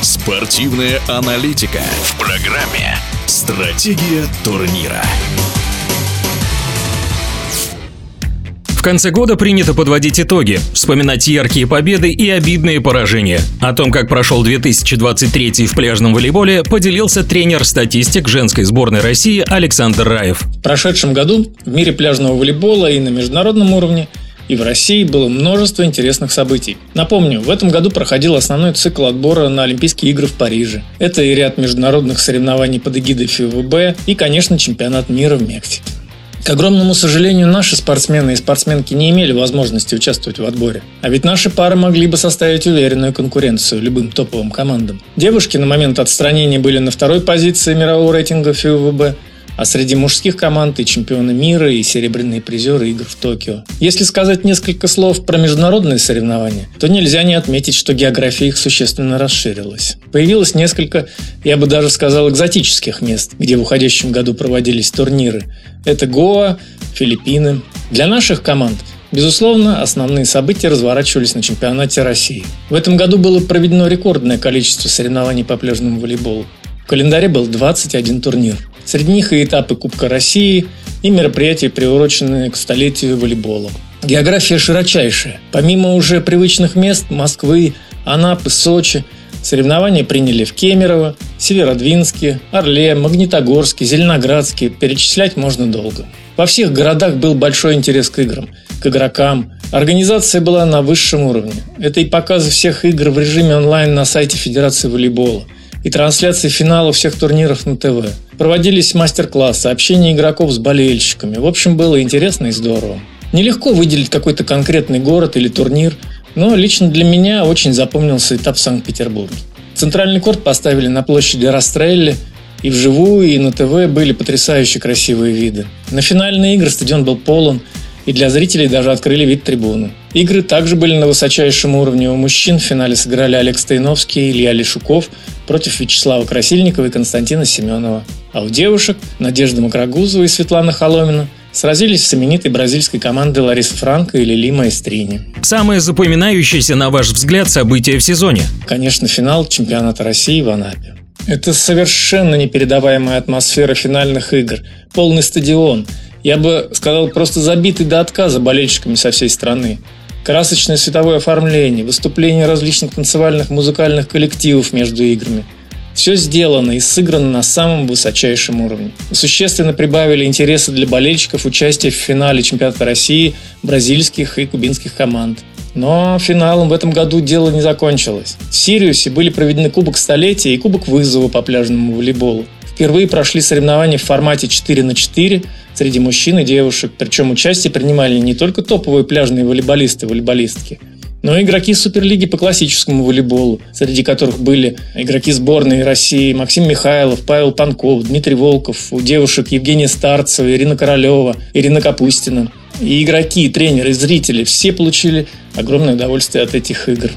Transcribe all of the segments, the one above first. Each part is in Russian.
Спортивная аналитика в программе «Стратегия турнира». В конце года принято подводить итоги, вспоминать яркие победы и обидные поражения. О том, как прошел 2023 в пляжном волейболе, поделился тренер-статистик женской сборной России Александр Раев. В прошедшем году в мире пляжного волейбола и на международном уровне и в России было множество интересных событий. Напомню, в этом году проходил основной цикл отбора на Олимпийские игры в Париже. Это и ряд международных соревнований под эгидой ФИВБ и, конечно, чемпионат мира в Мексике. К огромному сожалению, наши спортсмены и спортсменки не имели возможности участвовать в отборе. А ведь наши пары могли бы составить уверенную конкуренцию любым топовым командам. Девушки на момент отстранения были на второй позиции мирового рейтинга ФИВБ, а среди мужских команд и чемпионы мира, и серебряные призеры игр в Токио. Если сказать несколько слов про международные соревнования, то нельзя не отметить, что география их существенно расширилась. Появилось несколько, я бы даже сказал, экзотических мест, где в уходящем году проводились турниры. Это Гоа, Филиппины. Для наших команд Безусловно, основные события разворачивались на чемпионате России. В этом году было проведено рекордное количество соревнований по пляжному волейболу. В календаре был 21 турнир. Среди них и этапы Кубка России, и мероприятия, приуроченные к столетию волейбола. География широчайшая. Помимо уже привычных мест Москвы, Анапы, Сочи, соревнования приняли в Кемерово, Северодвинске, Орле, Магнитогорске, Зеленоградске. Перечислять можно долго. Во всех городах был большой интерес к играм, к игрокам. Организация была на высшем уровне. Это и показы всех игр в режиме онлайн на сайте Федерации волейбола – и трансляции финала всех турниров на ТВ. Проводились мастер-классы, общение игроков с болельщиками. В общем, было интересно и здорово. Нелегко выделить какой-то конкретный город или турнир, но лично для меня очень запомнился этап в Санкт-Петербурге. Центральный корт поставили на площади Растрелли, и вживую, и на ТВ были потрясающе красивые виды. На финальные игры стадион был полон – и для зрителей даже открыли вид трибуны. Игры также были на высочайшем уровне. У мужчин в финале сыграли Олег Стоиновский и Илья Лешуков против Вячеслава Красильникова и Константина Семенова. А у девушек Надежда Макрогузова и Светлана Холомина сразились с знаменитой бразильской командой Лариса Франко и Лили Маэстрини. Самое запоминающееся, на ваш взгляд, событие в сезоне? Конечно, финал чемпионата России в Анапе. Это совершенно непередаваемая атмосфера финальных игр. Полный стадион – я бы сказал, просто забитый до отказа болельщиками со всей страны. Красочное световое оформление, выступления различных танцевальных музыкальных коллективов между играми. Все сделано и сыграно на самом высочайшем уровне. Существенно прибавили интереса для болельщиков участия в финале чемпионата России бразильских и кубинских команд. Но финалом в этом году дело не закончилось. В Сириусе были проведены Кубок Столетия и Кубок Вызова по пляжному волейболу. Впервые прошли соревнования в формате 4 на 4 среди мужчин и девушек. Причем участие принимали не только топовые пляжные волейболисты и волейболистки, но игроки Суперлиги по классическому волейболу, среди которых были игроки сборной России Максим Михайлов, Павел Панков, Дмитрий Волков, у девушек Евгения Старцева, Ирина Королева, Ирина Капустина. И игроки, и тренеры, и зрители все получили огромное удовольствие от этих игр.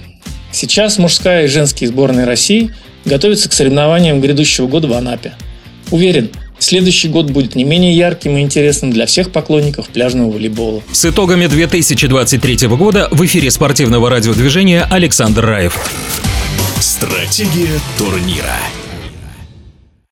Сейчас мужская и женские сборные России готовятся к соревнованиям грядущего года в Анапе – Уверен, Следующий год будет не менее ярким и интересным для всех поклонников пляжного волейбола. С итогами 2023 года в эфире спортивного радиодвижения Александр Раев. Стратегия турнира.